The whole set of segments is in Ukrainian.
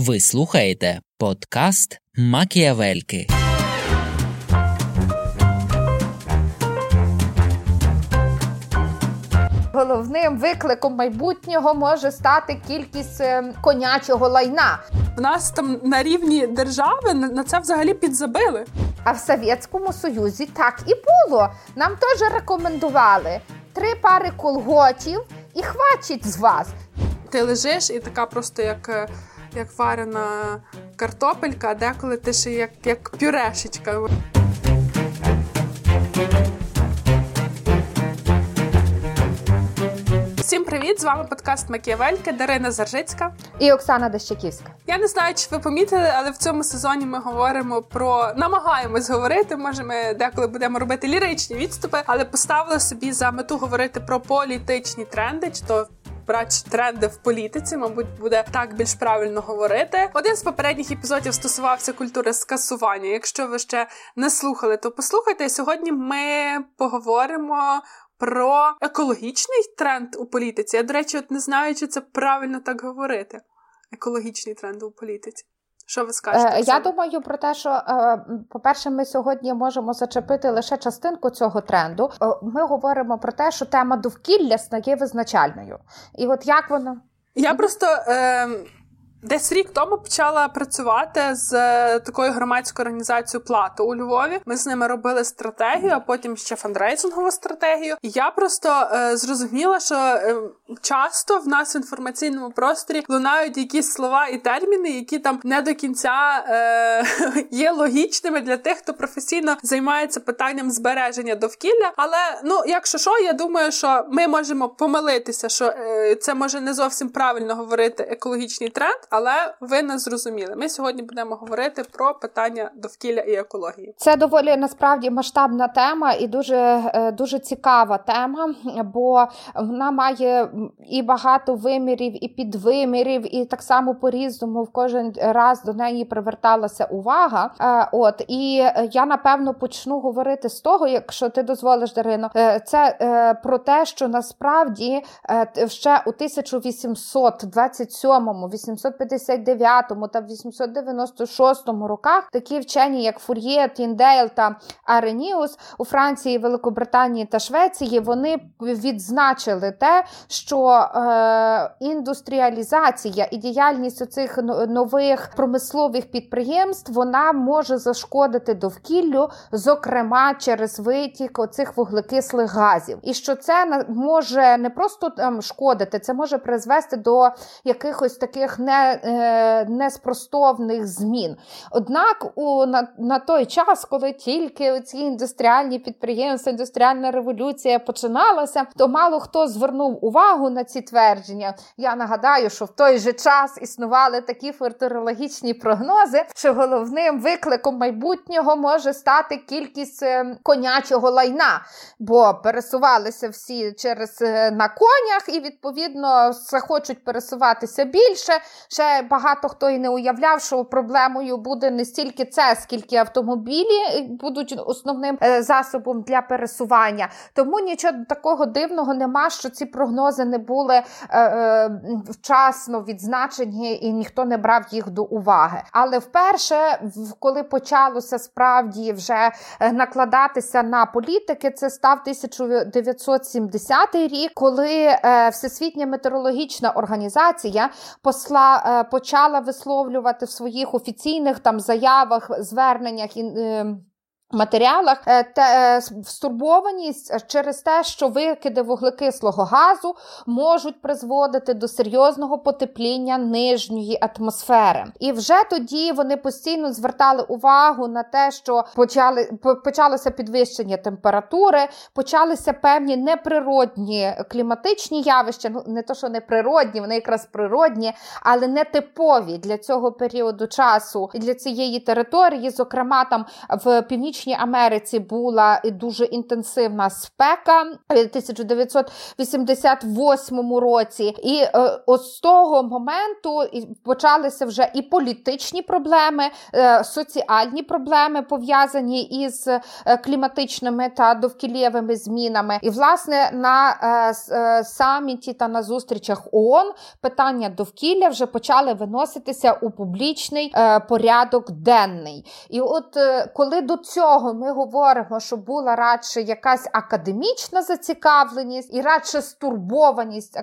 Ви слухаєте подкаст Макіавельки. Головним викликом майбутнього може стати кількість е, конячого лайна. В нас там на рівні держави на це взагалі підзабили. А в Совєтському Союзі так і було. Нам теж рекомендували три пари колготів і хватить з вас. Ти лежиш і така просто як е, як варена картопелька, а деколи ти ще як, як пюрешечка. Всім привіт! З вами подкаст Макіавельки, Дарина Заржицька і Оксана Дещаківська. Я не знаю, чи ви помітили, але в цьому сезоні ми говоримо про намагаємось говорити. Може, ми деколи будемо робити ліричні відступи, але поставили собі за мету говорити про політичні тренди, чи то брати тренди в політиці, мабуть, буде так більш правильно говорити. Один з попередніх епізодів стосувався культури скасування. Якщо ви ще не слухали, то послухайте. Сьогодні ми поговоримо про екологічний тренд у політиці. Я, до речі, от не знаю, чи це правильно так говорити. Екологічний тренд у політиці. Що ви скажете? Е, я думаю про те, що е, по-перше, ми сьогодні можемо зачепити лише частинку цього тренду. Е, ми говоримо про те, що тема довкілля стає визначальною. І от як воно? Я просто. Е... Десь рік тому почала працювати з е, такою громадською організацією Плато у Львові. Ми з ними робили стратегію, а потім ще фандрейзингову стратегію. І я просто е, зрозуміла, що е, часто в нас в інформаційному просторі лунають якісь слова і терміни, які там не до кінця е, є логічними для тих, хто професійно займається питанням збереження довкілля. Але ну, якщо що, я думаю, що ми можемо помилитися, що е, це може не зовсім правильно говорити екологічний тренд але ви не зрозуміли. Ми сьогодні будемо говорити про питання довкілля і екології. Це доволі насправді масштабна тема і дуже е, дуже цікава тема, бо вона має і багато вимірів, і підвимірів, і так само по різному в кожен раз до неї приверталася увага. Е, от і я напевно почну говорити з того, якщо ти дозволиш, Дарино, е, це про те, що насправді ще у 1827 800 859 та 896 роках такі вчені, як Фур'є, Тіндейл та Ареніус у Франції, Великобританії та Швеції, вони відзначили те, що е, індустріалізація і діяльність цих нових промислових підприємств вона може зашкодити довкіллю, зокрема через витік оцих вуглекислих газів, і що це може не просто там шкодити, це може призвести до якихось таких не е, неспростовних змін. Однак у на, на той час, коли тільки ці індустріальні підприємства, індустріальна революція починалася, то мало хто звернув увагу на ці твердження. Я нагадаю, що в той же час існували такі футурологічні прогнози, що головним викликом майбутнього може стати кількість е, конячого лайна, бо пересувалися всі через е, на конях і відповідно захочуть пересуватися більше ще багато хто і не уявляв, що проблемою буде не стільки це, скільки автомобілі будуть основним е, засобом для пересування. Тому нічого такого дивного нема, що ці прогнози не були е, е, вчасно відзначені і ніхто не брав їх до уваги. Але вперше, коли почалося справді вже накладатися на політики, це став 1970 рік, коли Всесвітня метеорологічна організація посла почала висловлювати в своїх офіційних там заявах, зверненнях і. Матеріалах е, та е, стурбованість через те, що викиди вуглекислого газу можуть призводити до серйозного потепління нижньої атмосфери. І вже тоді вони постійно звертали увагу на те, що почали почалося підвищення температури, почалися певні неприродні кліматичні явища. Ну не то, що неприродні, вони якраз природні, але не типові для цього періоду часу і для цієї території, зокрема там в північній Північній Америці була дуже інтенсивна спека в 1988 році, і е, от з того моменту почалися вже і політичні проблеми, е, соціальні проблеми пов'язані із е, кліматичними та довкілєвими змінами. І власне на саміті та на зустрічах ООН питання довкілля вже почали виноситися у публічний порядок денний. І от коли до цього ми говоримо, що була радше якась академічна зацікавленість і радше стурбованість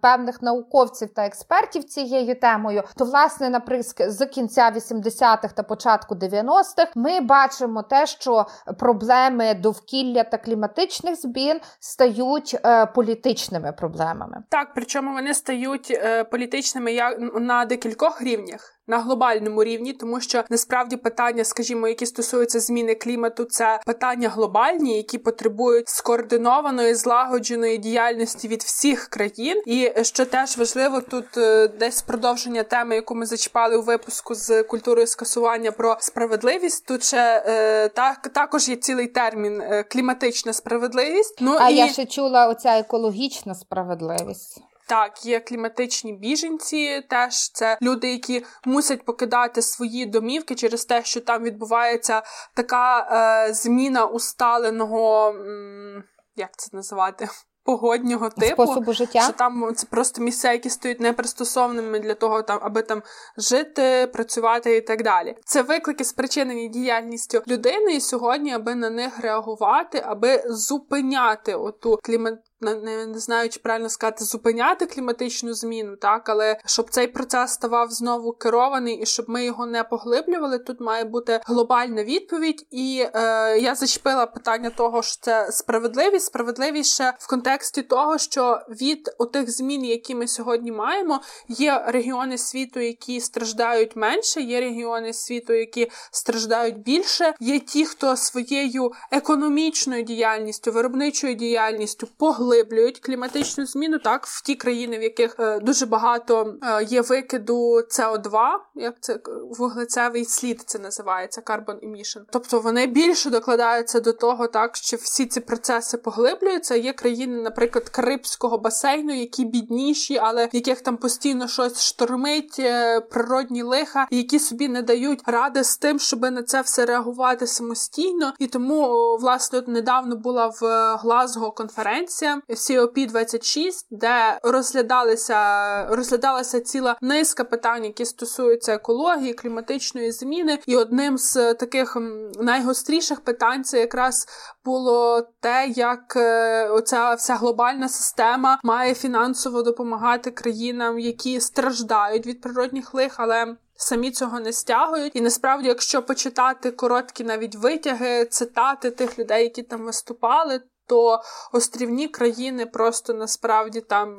певних науковців та експертів цією темою, то власне наприклад, з кінця 80-х та початку 90-х ми бачимо те, що проблеми довкілля та кліматичних змін стають е, політичними проблемами. Так, причому вони стають е, політичними як на декількох рівнях на глобальному рівні, тому що насправді питання, скажімо, які стосуються зміни клімату, це питання глобальні, які потребують скоординованої злагодженої діяльності від всіх країн. І що теж важливо, тут е, десь продовження теми, яку ми зачіпали у випуску з культурою скасування про справедливість. Тут ще е, так також є цілий термін е, кліматична справедливість. Ну а і... я ще чула оця екологічна справедливість. Так, є кліматичні біженці, теж це люди, які мусять покидати свої домівки через те, що там відбувається така е, зміна усталеного, м, як це називати? Погоднього типу, Способу життя. що там це просто місця, які стають непристосованими для того, там аби там жити, працювати і так далі. Це виклики спричинені діяльністю людини, і сьогодні, аби на них реагувати, аби зупиняти оту клімат не, не знаю, чи правильно сказати, зупиняти кліматичну зміну, так, але щоб цей процес ставав знову керований і щоб ми його не поглиблювали, тут має бути глобальна відповідь. І е, я зачепила питання того, що це справедливість, ще в контексті того, що від отих змін, які ми сьогодні маємо, є регіони світу, які страждають менше, є регіони світу, які страждають більше. Є ті, хто своєю економічною діяльністю, виробничою діяльністю поглиблює поглиблюють кліматичну зміну, так в ті країни, в яких е, дуже багато е, є викиду СО2, як це вуглецевий слід це називається carbon emission. Тобто вони більше докладаються до того, так що всі ці процеси поглиблюються. Є країни, наприклад, Карибського басейну, які бідніші, але в яких там постійно щось штормить, е, природні лиха, які собі не дають ради з тим, щоб на це все реагувати самостійно. І тому, власне, от недавно була в Глазго конференція. COP26, де розглядалися розглядалася ціла низка питань, які стосуються екології, кліматичної зміни. І одним з таких найгостріших питань це якраз було те, як е, оця вся глобальна система має фінансово допомагати країнам, які страждають від природних лих, але Самі цього не стягують, і насправді, якщо почитати короткі навіть витяги, цитати тих людей, які там виступали, то острівні країни просто насправді там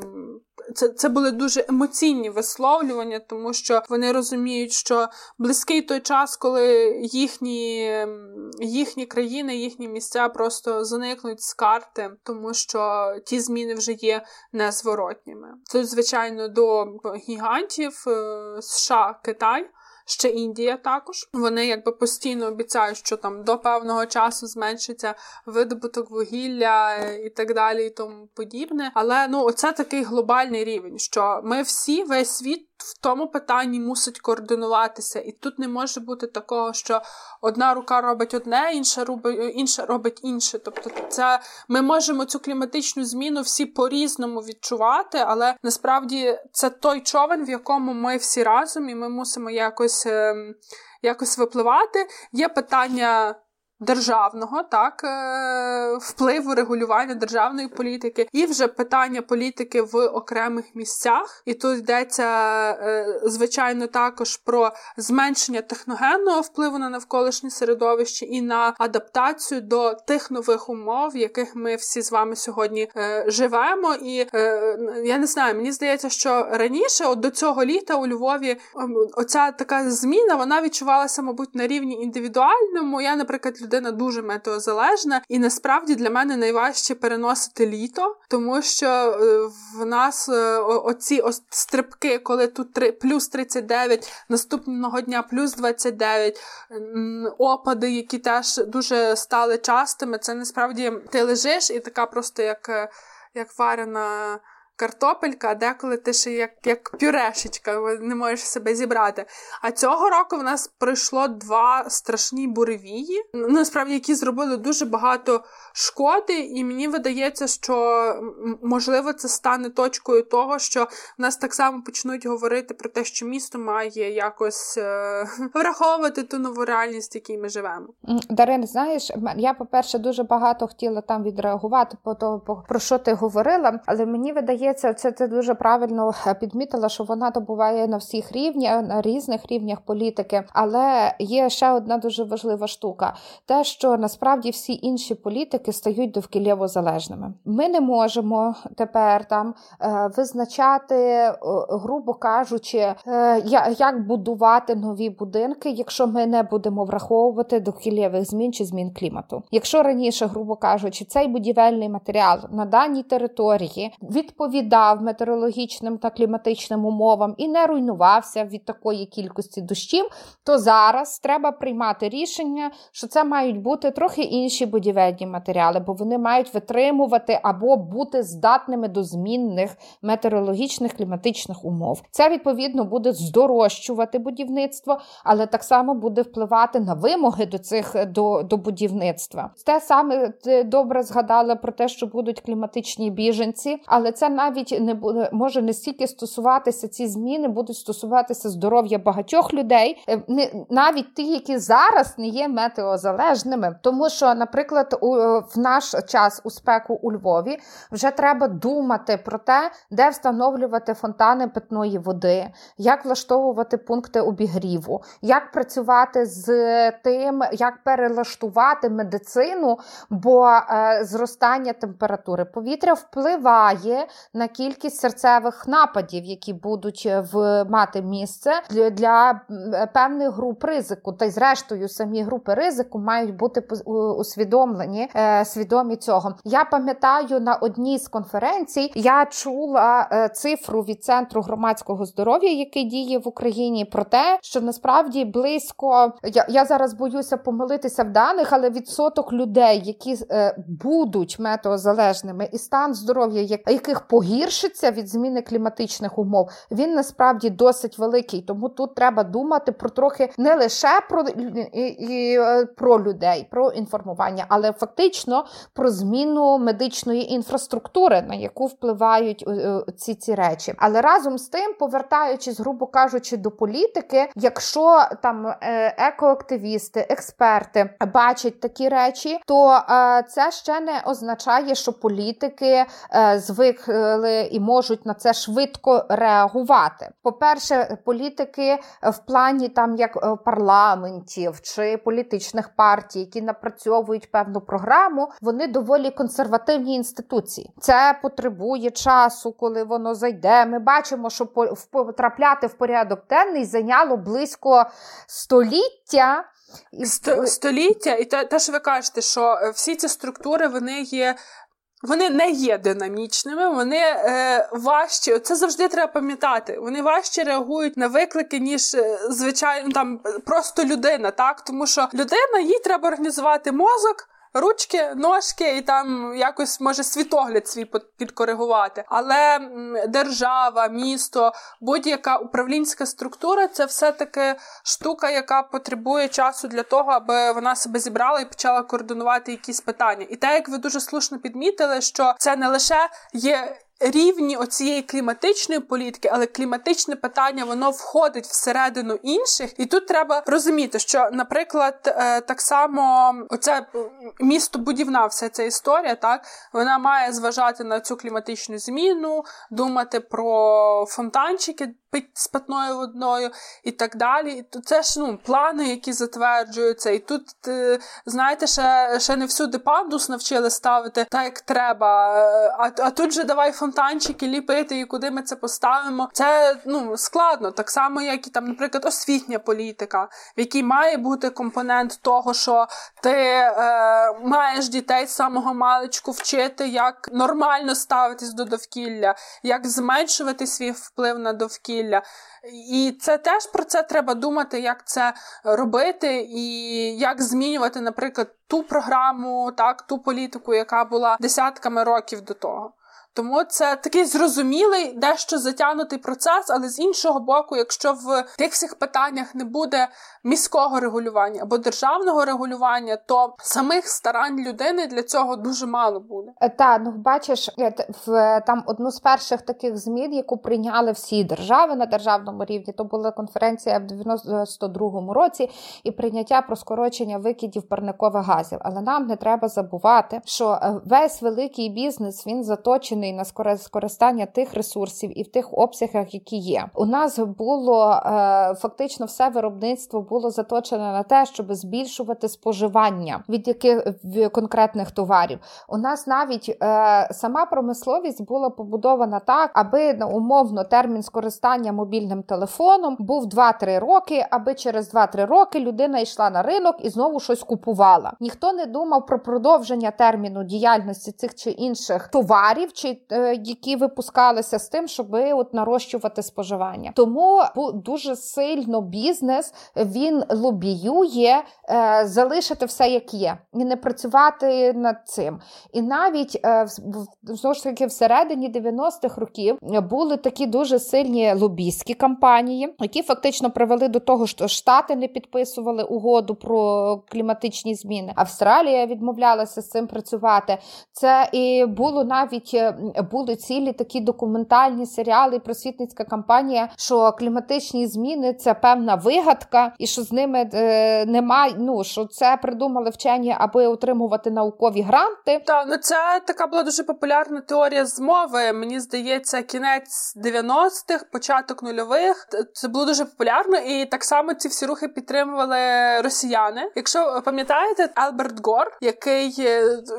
це це були дуже емоційні висловлювання, тому що вони розуміють, що близький той час, коли їхні їхні країни, їхні місця просто зникнуть з карти, тому що ті зміни вже є незворотніми. Тут, звичайно, до гігантів е, США Китай ще Індія також. Вони якби постійно обіцяють, що там до певного часу зменшиться видобуток вугілля і так далі, і тому подібне. Але ну, оце такий глобальний рівень, що ми всі весь світ в тому питанні мусить координуватися, і тут не може бути такого, що одна рука робить одне, інша робить інша робить інше. Тобто, це ми можемо цю кліматичну зміну всі по-різному відчувати, але насправді це той човен, в якому ми всі разом, і ми мусимо якось, ем, якось випливати. Є питання державного так е, впливу регулювання державної політики, і вже питання політики в окремих місцях. І тут йдеться е, звичайно також про зменшення техногенного впливу на навколишнє середовище і на адаптацію до тих нових умов, в яких ми всі з вами сьогодні е, живемо. І я не знаю, мені здається, що раніше, от до цього літа у Львові, ем, оця така зміна вона відчувалася, мабуть, на рівні індивідуальному. Я, наприклад, людина дуже метеозалежна, і насправді для мене найважче переносити літо, тому що е, в нас е, оці стрибки, коли тут 3, плюс 39, наступного дня плюс 29, опади, які теж дуже стали частими. Це насправді ти лежиш і така просто як, е, як варена картопелька, а деколи ти ще як як пюрешечка, не можеш себе зібрати. А цього року в нас пройшло два страшні буревії, насправді, які зробили дуже багато шкоди, і мені видається, що можливо це стане точкою того, що в нас так само почнуть говорити про те, що місто має якось е- враховувати ту нову реальність, в якій ми живемо. Дарин, знаєш, я, по-перше, дуже багато хотіла там відреагувати по того, про що ти говорила, але мені видається, це ти дуже правильно е, підмітила, що вона добуває на всіх рівнях, на різних рівнях політики. Але є ще одна дуже важлива штука: те, що насправді всі інші політики стають довкілєво залежними. Ми не можемо тепер там е, визначати, е, грубо кажучи, е, як будувати нові будинки, якщо ми не будемо враховувати довкілєвих змін чи змін клімату. Якщо раніше, грубо кажучи, цей будівельний матеріал на даній території відповідав метеорологічним та кліматичним умовам і не руйнувався від такої кількості дощів, то зараз треба приймати рішення, що це мають бути трохи інші будівельні матеріали бо вони мають витримувати або бути здатними до змінних метеорологічних кліматичних умов. Це відповідно буде здорожчувати будівництво, але так само буде впливати на вимоги до цих до, до будівництва. Те саме ти добре згадала про те, що будуть кліматичні біженці, але це навіть не буде може не стільки стосуватися ці зміни, будуть стосуватися здоров'я багатьох людей, е, не навіть ті, які зараз не є метеозалежними, тому що, наприклад, у в наш час у спеку у Львові вже треба думати про те, де встановлювати фонтани питної води, як влаштовувати пункти обігріву, як працювати з тим, як перелаштувати медицину, бо е, зростання температури повітря впливає на кількість серцевих нападів, які будуть е, в мати місце для, для певних груп ризику. Та й зрештою самі групи ризику мають бути усвідомлені. Е, свідомі цього. Я пам'ятаю на одній з конференцій, я чула е, цифру від центру громадського здоров'я, який діє в Україні, про те, що насправді близько я, я зараз боюся помилитися в даних, але відсоток людей, які е, будуть метеозалежними, і стан здоров'я, яких погіршиться від зміни кліматичних умов, він насправді досить великий. Тому тут треба думати про трохи не лише про і, і, е, про людей, про інформування, але фактично про зміну медичної інфраструктури, на яку впливають е, е, ці ці речі. Але разом з тим, повертаючись, грубо кажучи, до політики, якщо там екоактивісти, експерти бачать такі речі, то це ще не означає, що політики звикли і можуть на це швидко реагувати. По-перше, політики в плані там як парламентів чи політичних партій, які напрацьовують певну програму програму, вони доволі консервативні інституції. Це потребує часу, коли воно зайде. Ми бачимо, що потрапляти в порядок денний зайняло близько століття. Сто, століття, і те, те, що ви кажете, що е, всі ці структури вони є. Вони не є динамічними, вони е, важчі. Це завжди треба пам'ятати. Вони важче реагують на виклики, ніж е, звичайно там просто людина. Так, тому що людина їй треба організувати мозок ручки, ножки і там якось може світогляд свій підкоригувати. Але держава, місто, будь-яка управлінська структура це все-таки штука, яка потребує часу для того, аби вона себе зібрала і почала координувати якісь питання. І те, як ви дуже слушно підмітили, що це не лише є рівні оцієї кліматичної політики, але кліматичне питання воно входить всередину інших, і тут треба розуміти, що, наприклад, е, так само оце містобудівна вся ця історія, так вона має зважати на цю кліматичну зміну, думати про фонтанчики з питною водною і так далі. І Це ж ну, плани, які затверджуються. І тут, е, знаєте, ще ще не всюди пандус навчили ставити так, як треба. А а тут же давай фонтанчики ліпити, і куди ми це поставимо. Це ну, складно, так само, як і там, наприклад, освітня політика, в якій має бути компонент того, що ти е, маєш дітей з самого маличку вчити, як нормально ставитись до довкілля, як зменшувати свій вплив на довкілля. І це теж про це треба думати, як це робити, і як змінювати, наприклад, ту програму, так, ту політику, яка була десятками років до того. Тому це такий зрозумілий, дещо затягнутий процес, але з іншого боку, якщо в тих всіх питаннях не буде міського регулювання або державного регулювання, то самих старань людини для цього дуже мало буде. Е, та ну бачиш, е, в там одну з перших таких змін, яку прийняли всі держави на державному рівні, то була конференція в 92-му році і прийняття про скорочення викидів парникових газів. Але нам не треба забувати, що е, весь великий бізнес він заточений на скористання тих ресурсів і в тих обсягах, які є. У нас було фактично все виробництво було заточене на те, щоб збільшувати споживання від яких конкретних товарів. У нас навіть е, сама промисловість була побудована так, аби на умовно термін скористання мобільним телефоном був 2-3 роки, аби через 2-3 роки людина йшла на ринок і знову щось купувала. Ніхто не думав про продовження терміну діяльності цих чи інших товарів, чи е, які випускалися з тим, щоб от нарощувати споживання. Тому дуже сильно бізнес він лобіює е, залишити все як є, і не працювати над цим. І навіть е, знову ж таки всередині 90-х років були такі дуже сильні лобійські кампанії, які фактично привели до того, що Штати не підписували угоду про кліматичні зміни. Австралія відмовлялася з цим працювати. Це і було навіть були цілі такі документальні серіали, просвітницька кампанія, що кліматичні зміни це певна вигадка, і що з ними е, немає. Ну що це придумали вчені, аби отримувати наукові гранти. Так, ну це така була дуже популярна теорія змови. Мені здається, кінець 90-х, початок нульових. Це було дуже популярно, і так само ці всі рухи підтримували росіяни. Якщо пам'ятаєте, Алберт Гор, який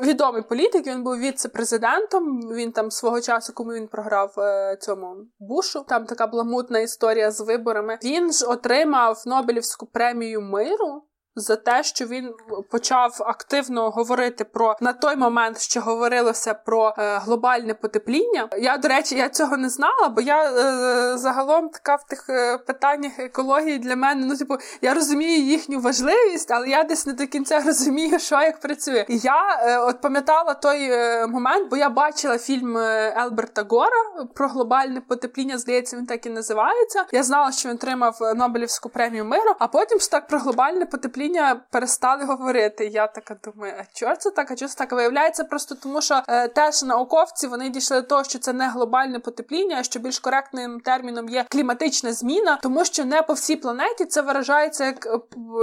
відомий політик, він був віце-президентом. Він там свого часу, кому він програв е, цьому бушу. Там така була мутна історія з виборами. Він ж отримав Нобелівську премію миру за те, що він почав активно говорити про на той момент, що говорилося про е, глобальне потепління. Я до речі, я цього не знала, бо я е, загалом така в тих е, питаннях екології для мене. Ну, типу, я розумію їхню важливість, але я десь не до кінця розумію, що як працює. І я е, от пам'ятала той е, момент, бо я бачила фільм Елберта Гора про глобальне потепління. Здається, він так і називається. Я знала, що він отримав Нобелівську премію миру, а потім ж так про глобальне потепління покоління перестали говорити. Я така думаю, а чого це так? А чого це так? Виявляється, просто тому, що е, теж науковці вони дійшли до того, що це не глобальне потепління, а що більш коректним терміном є кліматична зміна, тому що не по всій планеті це виражається як е,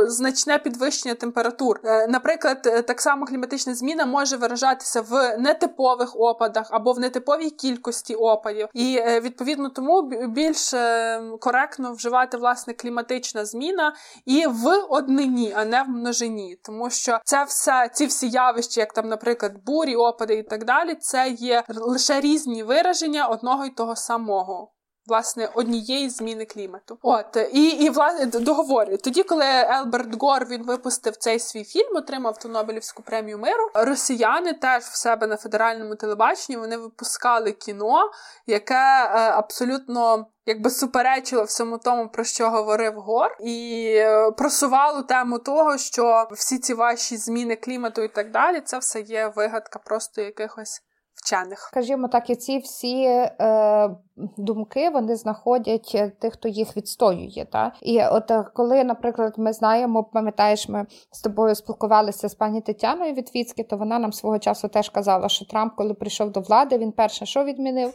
значне підвищення температур. Е, наприклад, е, так само кліматична зміна може виражатися в нетипових опадах або в нетиповій кількості опадів, і е, відповідно тому більш е, коректно вживати власне кліматична зміна і в однині а не в множині, тому що це все, ці всі явища, як там, наприклад, бурі, опади і так далі, це є лише різні вираження одного й того самого. Власне, однієї зміни клімату. От і і власне договорю. Тоді, коли Елберт Гор він випустив цей свій фільм, отримав ту Нобелівську премію миру. Росіяни теж в себе на федеральному телебаченні вони випускали кіно, яке е, абсолютно якби суперечило всьому тому, про що говорив Гор, і е, просувало тему того, що всі ці ваші зміни клімату і так далі, це все є вигадка просто якихось вчених. Скажімо так, і ці всі е, думки вони знаходять е, тих, хто їх відстоює. Та? І от е, коли, наприклад, ми знаємо, пам'ятаєш, ми з тобою спілкувалися з пані Тетяною Вітвіцьки, то вона нам свого часу теж казала, що Трамп, коли прийшов до влади, він перше що відмінив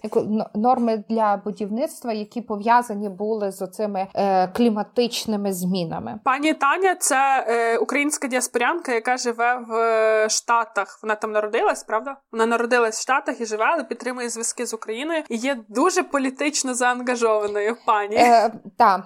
норми для будівництва, які пов'язані були з оцими е, кліматичними змінами. Пані Таня, це е, українська діаспорянка, яка живе в е, Штатах. Вона там народилась, правда? Вона народилась в Штатах і живе, але підтримує зв'язки з Україною. І є дуже політично заангажованою пані. Е, Так,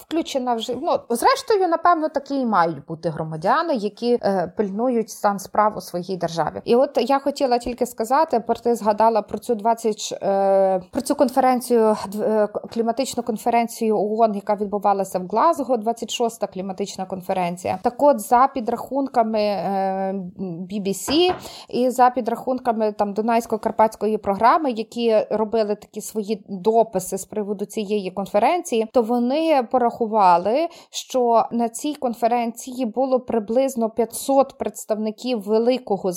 включена вже. Ну, зрештою, напевно, такі і мають бути громадяни, які е, пильнують стан справ у своїй державі. І от я хотіла тільки сказати, ти згадала про цю 20, е, про цю конференцію, е, кліматичну конференцію ООН, яка відбувалася в Глазго, 26-та кліматична конференція. Так, от за підрахунками е, BBC і за підрахунками там Дунайсько-Карпатської програми, які робили такі свої дописи з приводу цієї конференції, то вони порахували, що на цій конференції було приблизно 500 представників великого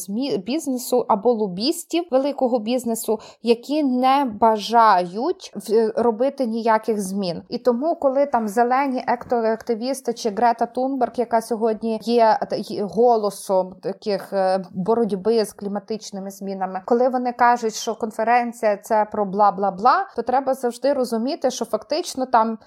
бізнесу або лобістів великого бізнесу, які не бажають робити ніяких змін. І тому, коли там зелені ектоактивісти чи Грета Тунберг, яка сьогодні є голосом таких е, боротьби з кліматичними змінами, коли вони кажуть, що конференція це про бла бла бла, то треба завжди розуміти, що фактично там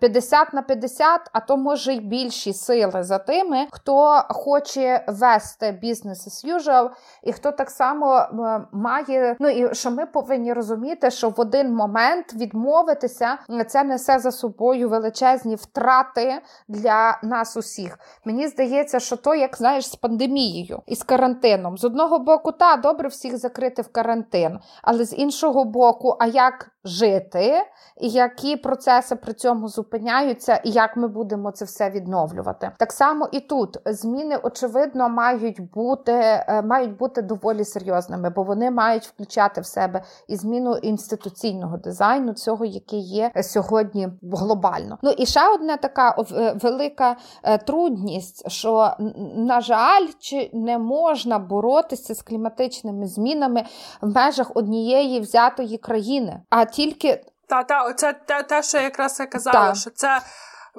50 е, на 50, а то може й більші сили за тими, хто хоче вести бізнес as usual, і хто так само е, має. Ну і що ми повинні розуміти, що в один момент відмовитися це несе за собою величезні втрати для нас усіх. Мені здається, що то, як знаєш, з пандемією і з карантином. З одного боку, та добре всіх закрити в карантин, але з іншого боку, а як жити, які процеси при цьому зупиняються, і як ми будемо це все відновлювати. Так само і тут зміни, очевидно, мають бути е, мають бути доволі серйозними, бо вони мають включати в себе і зміну інституційного дизайну, цього, який є сьогодні глобально. Ну і ще одна така е, велика е, трудність, що на жаль, чи не можна боротися з кліматичними змінами в межах однієї взятої країни, а тільки та, та, оце те, те, що я якраз я казала, та. що це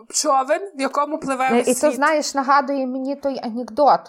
човен, в якому пливе весь І це, знаєш, нагадує мені той анекдот.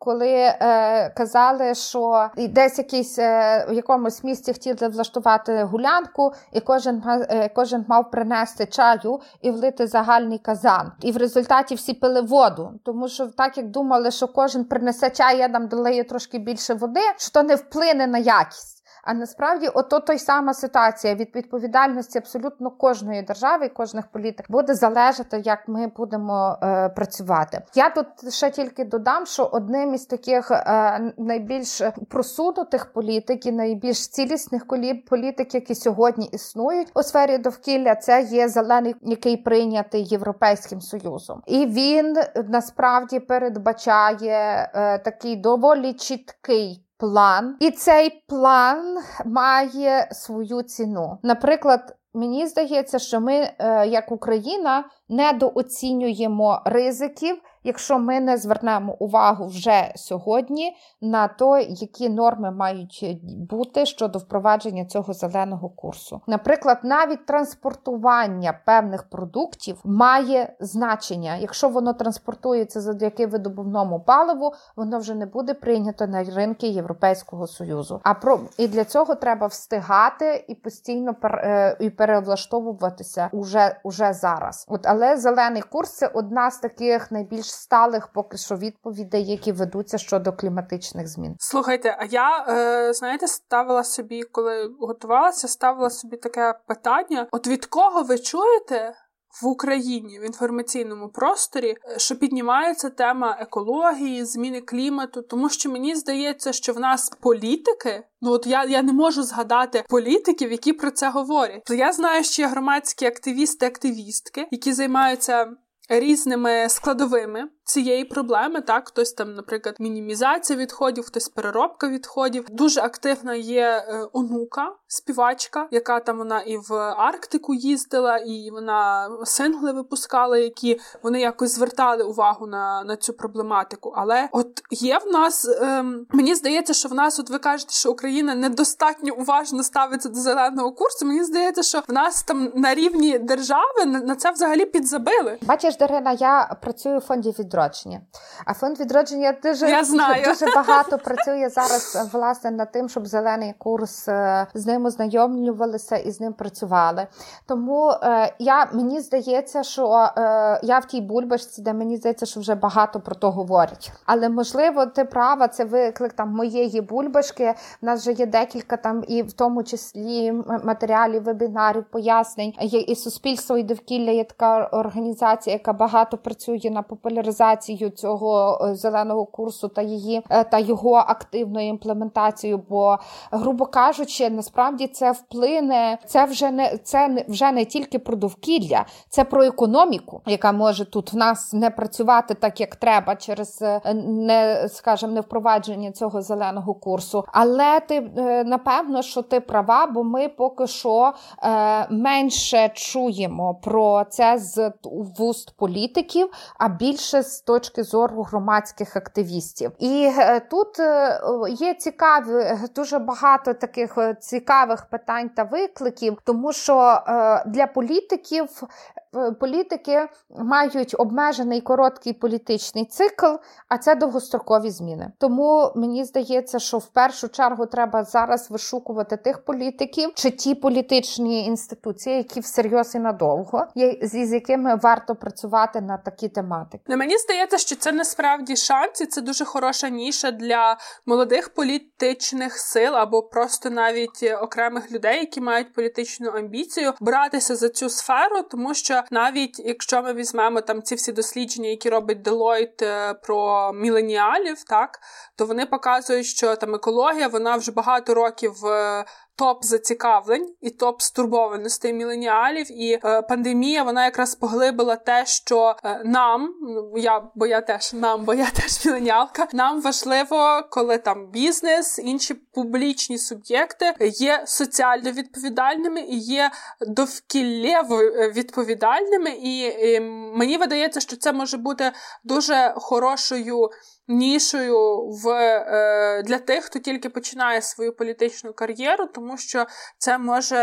Коли е, казали, що десь якийсь е, в якомусь місці хотіли влаштувати гулянку, і кожен е, кожен мав принести чаю і влити загальний казан. І в результаті всі пили воду, тому що так як думали, що кожен принесе чай, я нам долею трошки більше води, що то не вплине на якість. А насправді, ото той сама ситуація від відповідальності абсолютно кожної держави і кожних політик буде залежати, як ми будемо е, працювати. Я тут ще тільки додам, що одним із таких е, найбільш просунутих політик і найбільш цілісних політик, які сьогодні існують у сфері довкілля, це є зелений, який прийнятий європейським союзом, і він насправді передбачає е, такий доволі чіткий план, і цей план має свою ціну. Наприклад, мені здається, що ми, е, як Україна, недооцінюємо ризиків якщо ми не звернемо увагу вже сьогодні на те, які норми мають бути щодо впровадження цього зеленого курсу. Наприклад, навіть транспортування певних продуктів має значення. Якщо воно транспортується завдяки видобувному паливу, воно вже не буде прийнято на ринки Європейського союзу. А про і для цього треба встигати і постійно пер, е, і перевлаштовуватися уже, уже зараз. От але зелений курс це одна з таких найбільш сталих поки що відповідей, які ведуться щодо кліматичних змін. Слухайте, а я е, знаєте, ставила собі, коли готувалася, ставила собі таке питання: от від кого ви чуєте? В Україні в інформаційному просторі, е, що піднімається тема екології, зміни клімату, тому що мені здається, що в нас політики, ну от я я не можу згадати політиків, які про це говорять. Я знаю, що є громадські активісти, активістки, які займаються різними складовими цієї проблеми. Так, хтось там, наприклад, мінімізація відходів, хтось переробка відходів. Дуже активна є е, онука, співачка, яка там вона і в Арктику їздила, і вона сингли випускала, які вони якось звертали увагу на на цю проблематику. Але от є в нас, ем, мені здається, що в нас, от ви кажете, що Україна недостатньо уважно ставиться до зеленого курсу. Мені здається, що в нас там на рівні держави на, це взагалі підзабили. Бачиш, Дарина, я працюю в фонді відро відродження. А фонд відродження дуже Я знаю. дуже багато працює зараз власне над тим, щоб зелений курс е, з ним ознайомлювалися і з ним працювали. Тому е, я мені здається, що е, я в тій бульбашці, де мені здається, що вже багато про то говорять. Але можливо, ти права, це виклик там моєї бульбашки. У нас вже є декілька там, і в тому числі матеріалів, вебінарів, пояснень. Є і суспільство, і довкілля є така організація, яка багато працює на популяризацію цього е, зеленого курсу та її е, та його активною імплементацією. Бо, грубо кажучи, насправді це вплине. Це вже не це вже не тільки про довкілля, це про економіку, яка може тут в нас не працювати так, як треба, через е, не скажімо, не впровадження цього зеленого курсу. Але ти напевно, що ти права, бо ми поки що менше чуємо про це з вуст політиків, а більше з точки зору громадських активістів. І е, тут е, є цікаві дуже багато таких е, цікавих питань та викликів, тому що для політиків політики мають обмежений короткий політичний цикл, а це довгострокові зміни. Тому мені здається, що в першу чергу треба зараз вишукувати тих політиків чи ті політичні інституції, які всерйоз і надовго, з якими варто працювати на такі тематики. Не ну, мені здається, що це насправді шанс, і це дуже хороша ніша для молодих політичних сил або просто навіть окремих людей, які мають політичну амбіцію, братися за цю сферу, тому що навіть якщо ми візьмемо там ці всі дослідження, які робить е, про міленіалів, так то вони показують, що там екологія вона вже багато років е, топ зацікавлень і топ стурбованостей міленіалів. І е, пандемія вона якраз поглибила те, що е, нам, ну, я бо я теж нам, бо я теж міленіалка, нам важливо, коли там бізнес, інші публічні суб'єкти є соціально відповідальними і є довкіллєво е, відповідальними. І, і мені видається, що це може бути дуже хорошою нішою в, е, для тих, хто тільки починає свою політичну кар'єру, тому що це може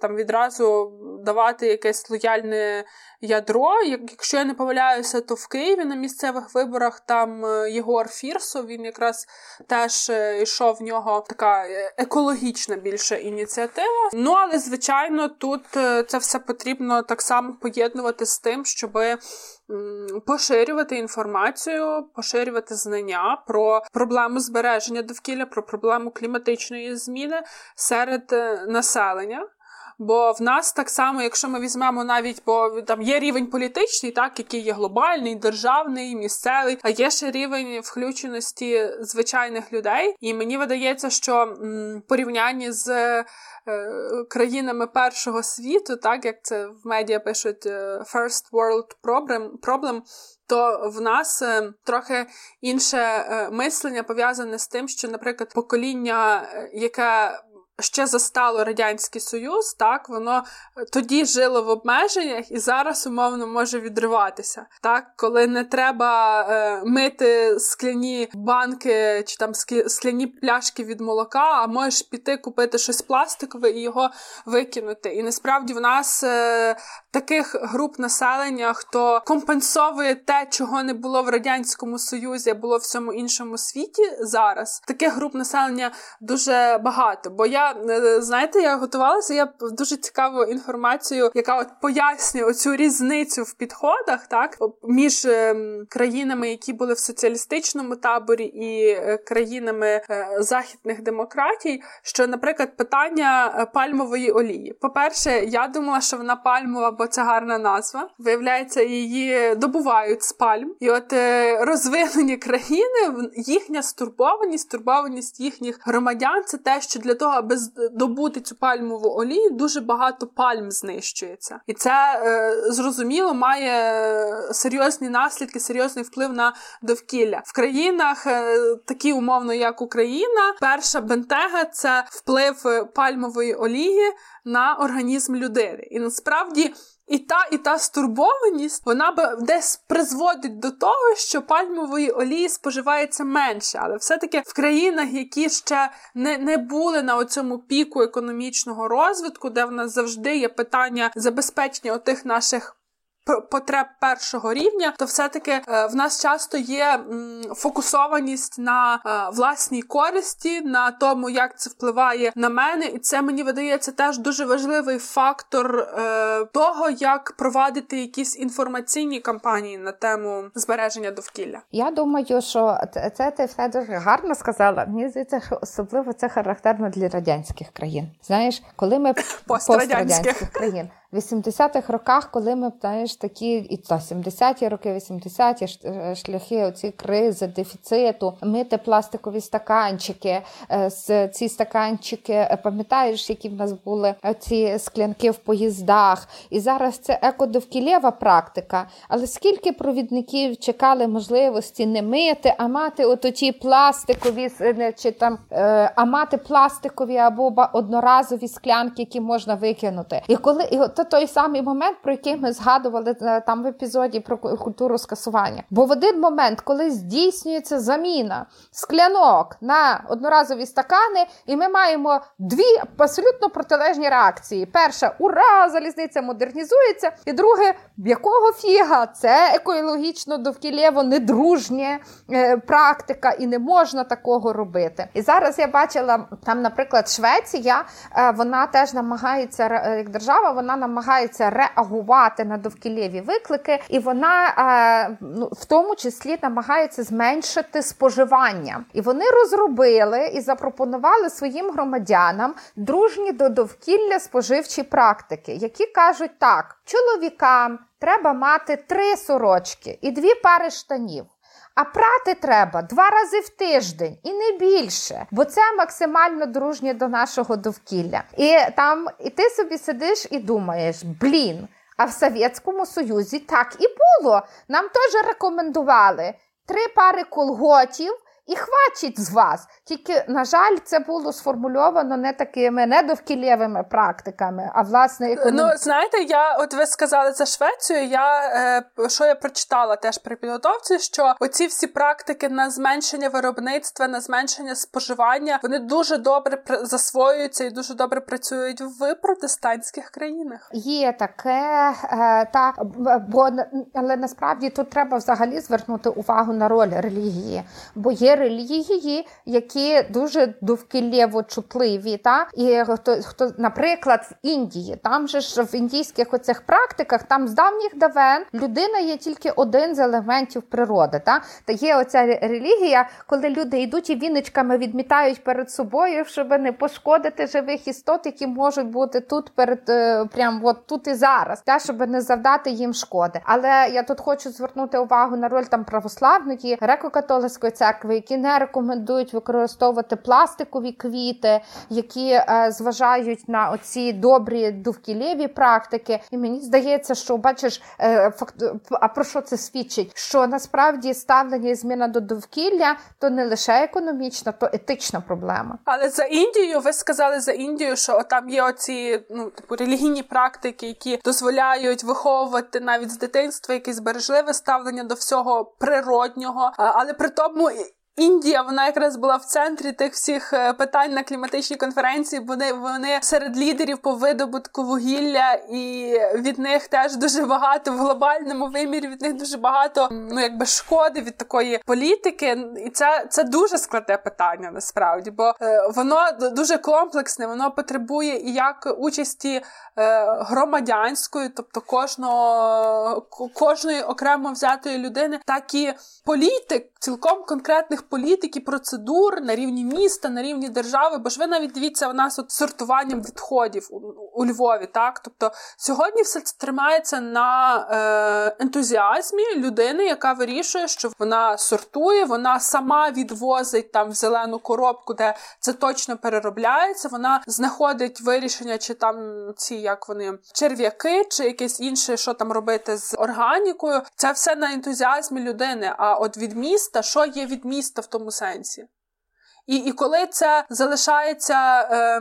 там відразу давати якесь лояльне ядро. Якщо я не помиляюся, то в Києві на місцевих виборах там е, Єгор Фірсов, він якраз теж е, йшов в нього така е, екологічна більше ініціатива. Ну але звичайно, тут це все потрібно так само поєднувати з тим, щоби поширювати інформацію, поширювати знання про проблему збереження довкілля, про проблему кліматичної зміни серед населення. Бо в нас так само, якщо ми візьмемо навіть, бо там є рівень політичний, так який є глобальний, державний, місцевий, а є ще рівень включеності звичайних людей. І мені видається, що м, порівнянні з е, країнами першого світу, так як це в медіа пишуть е, First World Problem, problem то в нас е, трохи інше е, мислення пов'язане з тим, що, наприклад, покоління, е, яке ще застало радянський союз, так воно е, тоді жило в обмеженнях і зараз умовно може відриватися. Так, коли не треба е, мити скляні банки чи там скляні пляшки від молока, а можеш піти купити щось пластикове і його викинути. І насправді в нас е, таких груп населення, хто компенсовує те, чого не було в радянському союзі, а було в всьому іншому світі зараз. Таких груп населення дуже багато. Бо я Е, знаєте, я готувалася. Я дуже цікаву інформацію, яка от пояснює оцю різницю в підходах, так між ем, країнами, які були в соціалістичному таборі, і е, країнами е, західних демократій. Що, наприклад, питання пальмової олії. По-перше, я думала, що вона пальмова, бо це гарна назва. Виявляється, її добувають з пальм, і от розвинені країни, їхня стурбованість, стурбованість їхніх громадян це те, що для того, аби добути цю пальмову олію, дуже багато пальм знищується. І це е, зрозуміло має серйозні наслідки, серйозний вплив на довкілля. В країнах, е, такі умовно, як Україна, перша бентега це вплив пальмової олії на організм людини. І насправді. І та і та стурбованість вона б десь призводить до того, що пальмової олії споживається менше, але все-таки в країнах, які ще не не були на цьому піку економічного розвитку, де в нас завжди є питання забезпечення отих наших потреб першого рівня, то все-таки е, в нас часто є фокусованість на е, власній користі, на тому, як це впливає на мене, і це мені видається теж дуже важливий фактор е, того, як провадити якісь інформаційні кампанії на тему збереження довкілля. Я думаю, що це ти все дуже гарно сказала. Мені здається, що особливо це характерно для радянських країн. Знаєш, коли ми пострадянських країн. В 80-х роках, коли ми знаєш, такі і та 70-ті роки, 80-ті е, шляхи оці кризи, дефіциту, мити пластикові стаканчики, е, ці стаканчики, е, пам'ятаєш, які в нас були ці склянки в поїздах. І зараз це екодовкілєва практика. Але скільки провідників чекали можливості не мити, а мати оті пластикові чи там а мати пластикові або одноразові склянки, які можна викинути. І коли і то той самий момент, про який ми згадували е, там в епізоді про культуру скасування. Бо в один момент, коли здійснюється заміна склянок на одноразові стакани, і ми маємо дві абсолютно протилежні реакції: перша ура, залізниця модернізується, і друге, якого фіга це екологічно довкілєво недружня е, практика, і не можна такого робити. І зараз я бачила там, наприклад, Швеція, е, вона теж намагається як держава, вона намагається реагувати на довкілєві виклики, і вона е, ну, в тому числі намагається зменшити споживання. І вони розробили і запропонували своїм громадянам дружні до довкілля споживчі практики, які кажуть так: чоловікам треба мати три сорочки і дві пари штанів. А прати треба два рази в тиждень і не більше, бо це максимально дружнє до нашого довкілля. І там і ти собі сидиш і думаєш, блін. А в Совєтському Союзі так і було. Нам теж рекомендували три пари колготів і хвачить з вас. Тільки, на жаль, це було сформульовано не такими недовкілєвими практиками, а власне економ... Ну, знаєте, я от ви сказали за Швецію. Я е, що я прочитала теж при підготовці, що оці всі практики на зменшення виробництва, на зменшення споживання, вони дуже добре засвоюються і дуже добре працюють в протестантських країнах. Є таке, е, та бо але насправді тут треба взагалі звернути увагу на роль релігії, бо є релігії, які дуже довкіллєво чутливі. Та? І хто, хто, наприклад, в Індії, там же ж в індійських оцих практиках, там з давніх давен людина є тільки один з елементів природи. Та, та є оця релігія, коли люди йдуть і віночками відмітають перед собою, щоб не пошкодити живих істот, які можуть бути тут перед е, прям от тут і зараз, та щоб не завдати їм шкоди. Але я тут хочу звернути увагу на роль там православної греко-католицької церкви які не рекомендують використовувати пластикові квіти, які е, зважають на оці добрі довкілєві практики. І мені здається, що бачиш, е, факт, а про що це свідчить? Що насправді ставлення і зміна до довкілля то не лише економічна, то етична проблема. Але за Індію ви сказали за Індію, що там є оці ну типу релігійні практики, які дозволяють виховувати навіть з дитинства якесь бережливе ставлення до всього природнього, але при тому Індія, вона якраз була в центрі тих всіх е, питань на кліматичній конференції. Вони вони серед лідерів по видобутку вугілля, і від них теж дуже багато в глобальному вимірі. Від них дуже багато ну якби шкоди від такої політики. І це це дуже складне питання насправді, бо е, воно дуже комплексне, воно потребує і як участі е, громадянської, тобто кожного кожної окремо взятої людини, так і політик цілком конкретних політики, процедур на рівні міста, на рівні держави. Бо ж ви навіть дивіться у нас от сортуванням відходів у, у Львові. Так, тобто сьогодні все це тримається на е, ентузіазмі людини, яка вирішує, що вона сортує, вона сама відвозить там в зелену коробку, де це точно переробляється. Вона знаходить вирішення, чи там ці як вони черв'яки, чи якесь інше, що там робити з органікою. Це все на ентузіазмі людини. А от від міста, що є від міста? В тому сенсі. І і коли це залишається е,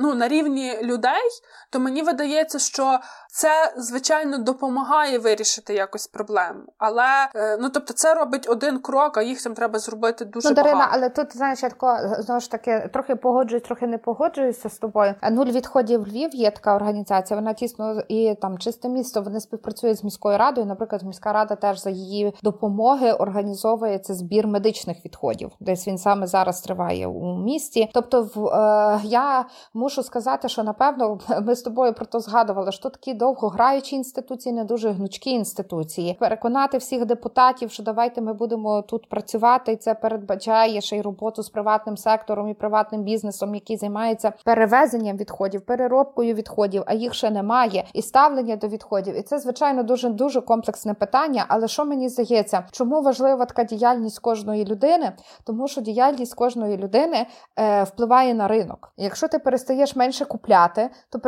ну, на рівні людей, то мені видається, що це звичайно допомагає вирішити якось проблему. Але е, ну тобто, це робить один крок, а їх там треба зробити дуже ну, Дарина, багато. але тут знаєш, я тако, знову ж таки трохи погоджуюсь, трохи не погоджуюся з тобою. Нуль відходів Львів є така організація. Вона тісно і там чисте місто. Вони співпрацюють з міською радою. Наприклад, міська рада теж за її допомоги організовує це збір медичних відходів. Десь він саме зараз триває у місті. Тобто, в е, я мушу сказати, що напевно ми з тобою про то згадували, що такі довгограючі інституції, не дуже гнучкі інституції. Переконати всіх депутатів, що давайте ми будемо тут працювати, і це передбачає ще й роботу з приватним сектором і приватним бізнесом, який займається перевезенням відходів, переробкою відходів, а їх ще немає, і ставлення до відходів. І це звичайно дуже дуже комплексне питання. Але що мені здається, чому важлива така діяльність кожної людини? Тому що діяльність кожної людини е, впливає на ринок. Якщо ти перестаєш менше купляти, то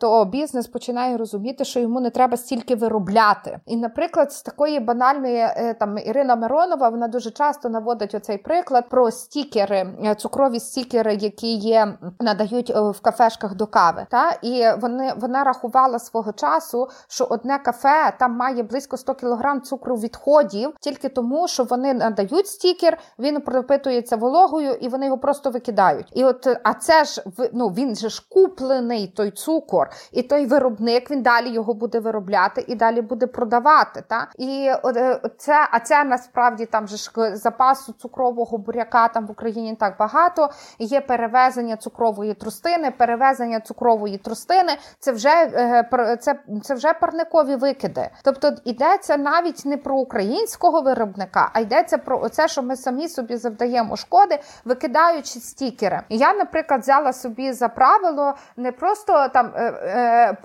то бізнес починає розуміти, що йому не треба стільки виробляти. І, наприклад, з такої банальної е, там Ірина Миронова вона дуже часто наводить оцей приклад про стікери, е, цукрові стікери, які є надають е, в кафешках до кави. Та і вони вона рахувала свого часу, що одне кафе там має близько 100 кг цукру відходів, тільки тому, що вони надають стікер, він пропитується вологою і вони його просто викидають. І от а це ж ну він же ж куплений той цукор, і той виробник він далі його буде виробляти і далі буде продавати. Та і е, це, а це насправді там же ж запасу цукрового буряка там в Україні так багато. Є перевезення цукрової трустини, перевезення цукрової трустини. Це вже е, це, це вже парникові викиди. Тобто йдеться навіть не про українського виробника, а йдеться про це, що ми самі собі завдаємо шкоди, викидаючи стікери. Я, наприклад, взяла собі за правило не просто там е,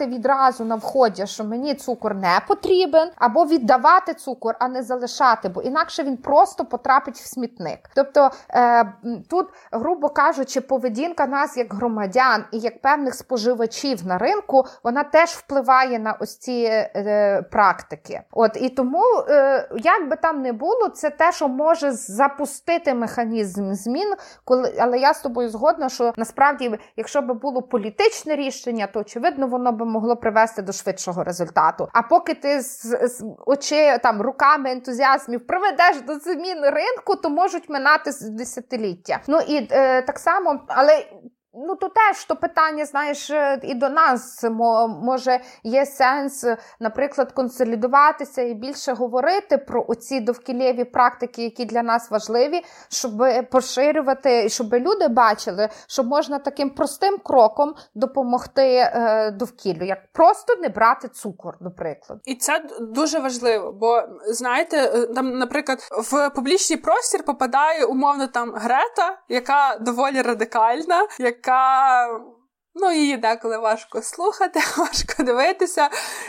е, відразу на вході, що мені цукор не потрібен, або віддавати цукор, а не залишати, бо інакше він просто потрапить в смітник. Тобто е, тут, грубо кажучи, поведінка нас як громадян і як певних споживачів на ринку, вона теж впливає на ось ці е, практики. От і тому, е, як би там не було, це те, що може запустити механізм змін, коли але я з тобою згодна, що насправді, якщо би було політичне рішення, то очевидно воно би могло привести до швидшого результату. А поки ти з, з очі там руками ентузіазмів приведеш до змін ринку, то можуть минати десятиліття. Ну і е, так само, але Ну, то теж то питання, знаєш, е, і до нас може є сенс, наприклад, консолідуватися і більше говорити про оці довкілєві практики, які для нас важливі, щоб поширювати, щоб люди бачили, що можна таким простим кроком допомогти е, довкіллю, як просто не брати цукор, наприклад. І це дуже важливо, бо знаєте, е, там, наприклад, в публічний простір попадає умовно там Грета, яка доволі радикальна. яка яка. Ну, її деколи важко слухати, важко дивитися,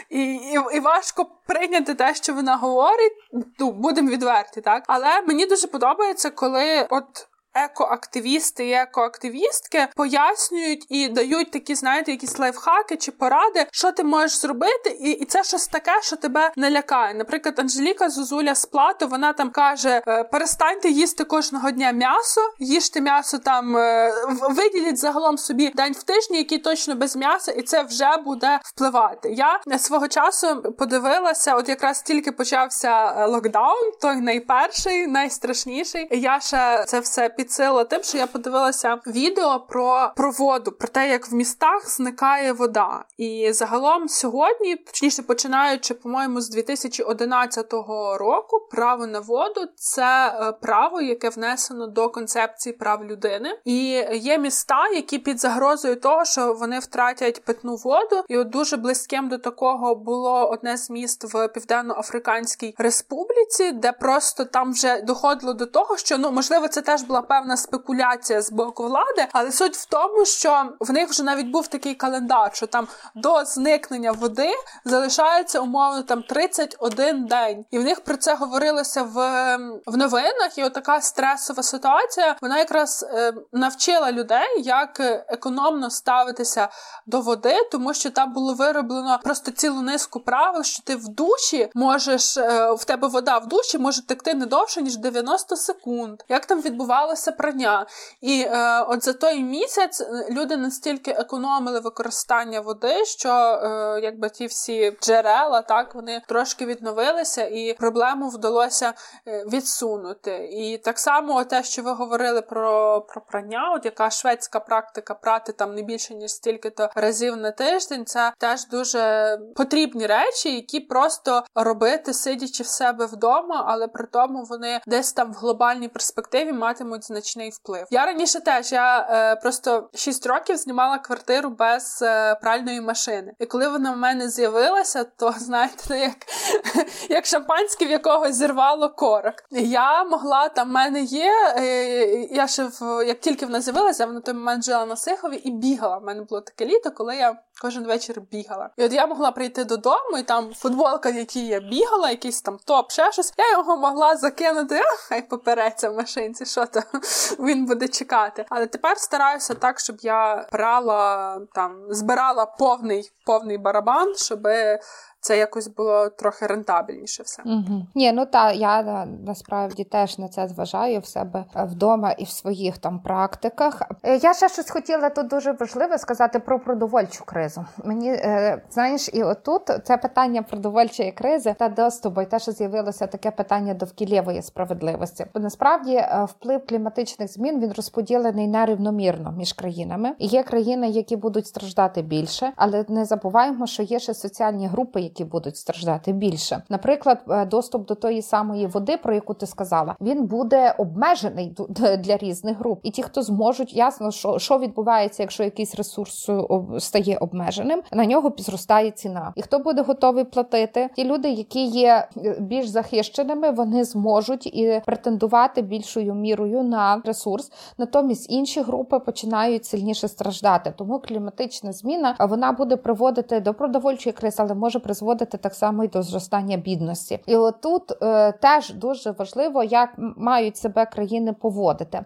і і, і важко прийняти те, що вона говорить. Ну, будемо відверті, так. Але мені дуже подобається, коли от екоактивісти і екоактивістки пояснюють і дають такі, знаєте, якісь лайфхаки чи поради, що ти можеш зробити, і і це щось таке, що тебе не лякає. Наприклад, Анжеліка Зозуля з плату, вона там каже: «Е, перестаньте їсти кожного дня м'ясо, їжте м'ясо там, е, виділіть загалом собі день в тижні, який точно без м'яса, і це вже буде впливати. Я свого часу подивилася, от якраз тільки почався е, локдаун, той найперший, найстрашніший. Я ще це все під підсилила тим, що я подивилася відео про про воду, про те, як в містах зникає вода. І загалом сьогодні, точніше починаючи, по-моєму, з 2011 року, право на воду це е, право, яке внесено до концепції прав людини. І є міста, які під загрозою того, що вони втратять питну воду. І от дуже близьким до такого було одне з міст в Південно-Африканській Республіці, де просто там вже доходило до того, що ну можливо це теж була певна спекуляція з боку влади, але суть в тому, що в них вже навіть був такий календар, що там до зникнення води залишається умовно там 31 день, і в них про це говорилося в в новинах. І отака стресова ситуація вона якраз е, навчила людей, як економно ставитися до води, тому що там було вироблено просто цілу низку правил, що ти в душі можеш е, в тебе вода в душі може текти не довше ніж 90 секунд. Як там відбувалося? Це прання. І е, от за той місяць е, люди настільки економили використання води, що е, якби ті всі джерела, так вони трошки відновилися, і проблему вдалося е, відсунути. І так само те, що ви говорили про про прання, от яка шведська практика прати там не більше ніж стільки-то разів на тиждень, це теж дуже потрібні речі, які просто робити, сидячи в себе вдома, але при тому вони десь там в глобальній перспективі матимуть значний вплив. Я раніше теж я е, просто 6 років знімала квартиру без е, пральної машини, і коли вона в мене з'явилася, то знаєте, ну, як як шампанське, в якого зірвало корок. Я могла там в мене є. Е, я ще в як тільки вона з'явилася, я на той момент жила на Сихові і бігала. У мене було таке літо, коли я кожен вечір бігала. І от я могла прийти додому, і там футболка, в якій я бігала, якийсь там топ, ще щось. Я його могла закинути, хай попереться в машинці, що то він буде чекати. Але тепер стараюся так, щоб я брала там, збирала повний повний барабан, щоби це якось було трохи рентабельніше все. Угу. Ні, ну та я насправді теж на це зважаю в себе вдома і в своїх там практиках. Е, я ще щось хотіла тут дуже важливе сказати про продовольчу кризу. Мені е, знаєш, і отут це питання продовольчої кризи та доступу, і те, що з'явилося таке питання довкілєвої справедливості. Бо насправді е, вплив кліматичних змін він розподілений нерівномірно між країнами. Є країни, які будуть страждати більше, але не забуваємо, що є ще соціальні групи, які які будуть страждати більше. Наприклад, е, доступ до тої самої води, про яку ти сказала, він буде обмежений для різних груп. І ті, хто зможуть, ясно, що що відбувається, якщо якийсь ресурс е, стає обмеженим, на нього зростає ціна. І хто буде готовий платити? Ті люди, які є е, більш захищеними, вони зможуть і претендувати більшою мірою на ресурс. Натомість інші групи починають сильніше страждати. Тому кліматична зміна вона буде приводити до продовольчої кризи, але може призводити призводити так само і до зростання бідності. І отут е, теж дуже важливо, як мають себе країни поводити.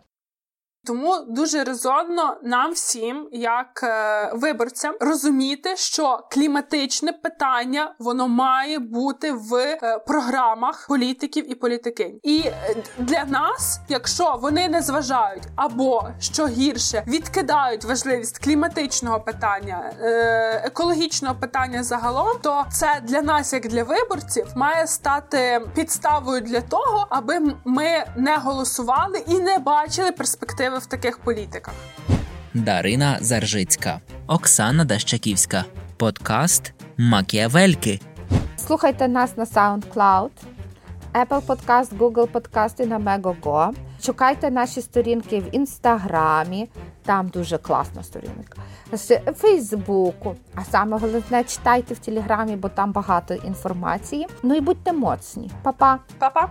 Тому дуже резонно нам всім, як е, виборцям, розуміти, що кліматичне питання воно має бути в е, програмах політиків і політикинь. І е, для нас, якщо вони не зважають або що гірше відкидають важливість кліматичного питання, е, екологічного питання загалом, то це для нас, як для виборців, має стати підставою для того, аби ми не голосували і не бачили перспективи в таких політиках. Дарина Заржицька, Оксана Дащаківська. Подкаст Макіавельки. Слухайте нас на SoundCloud, Apple Podcast, Google Podcast і на Megogo. Шукайте наші сторінки в інстаграмі, там дуже класна сторінка, з Фейсбуку. А саме головне читайте в Телеграмі, бо там багато інформації. Ну і будьте моцні. Па-па! Па-па!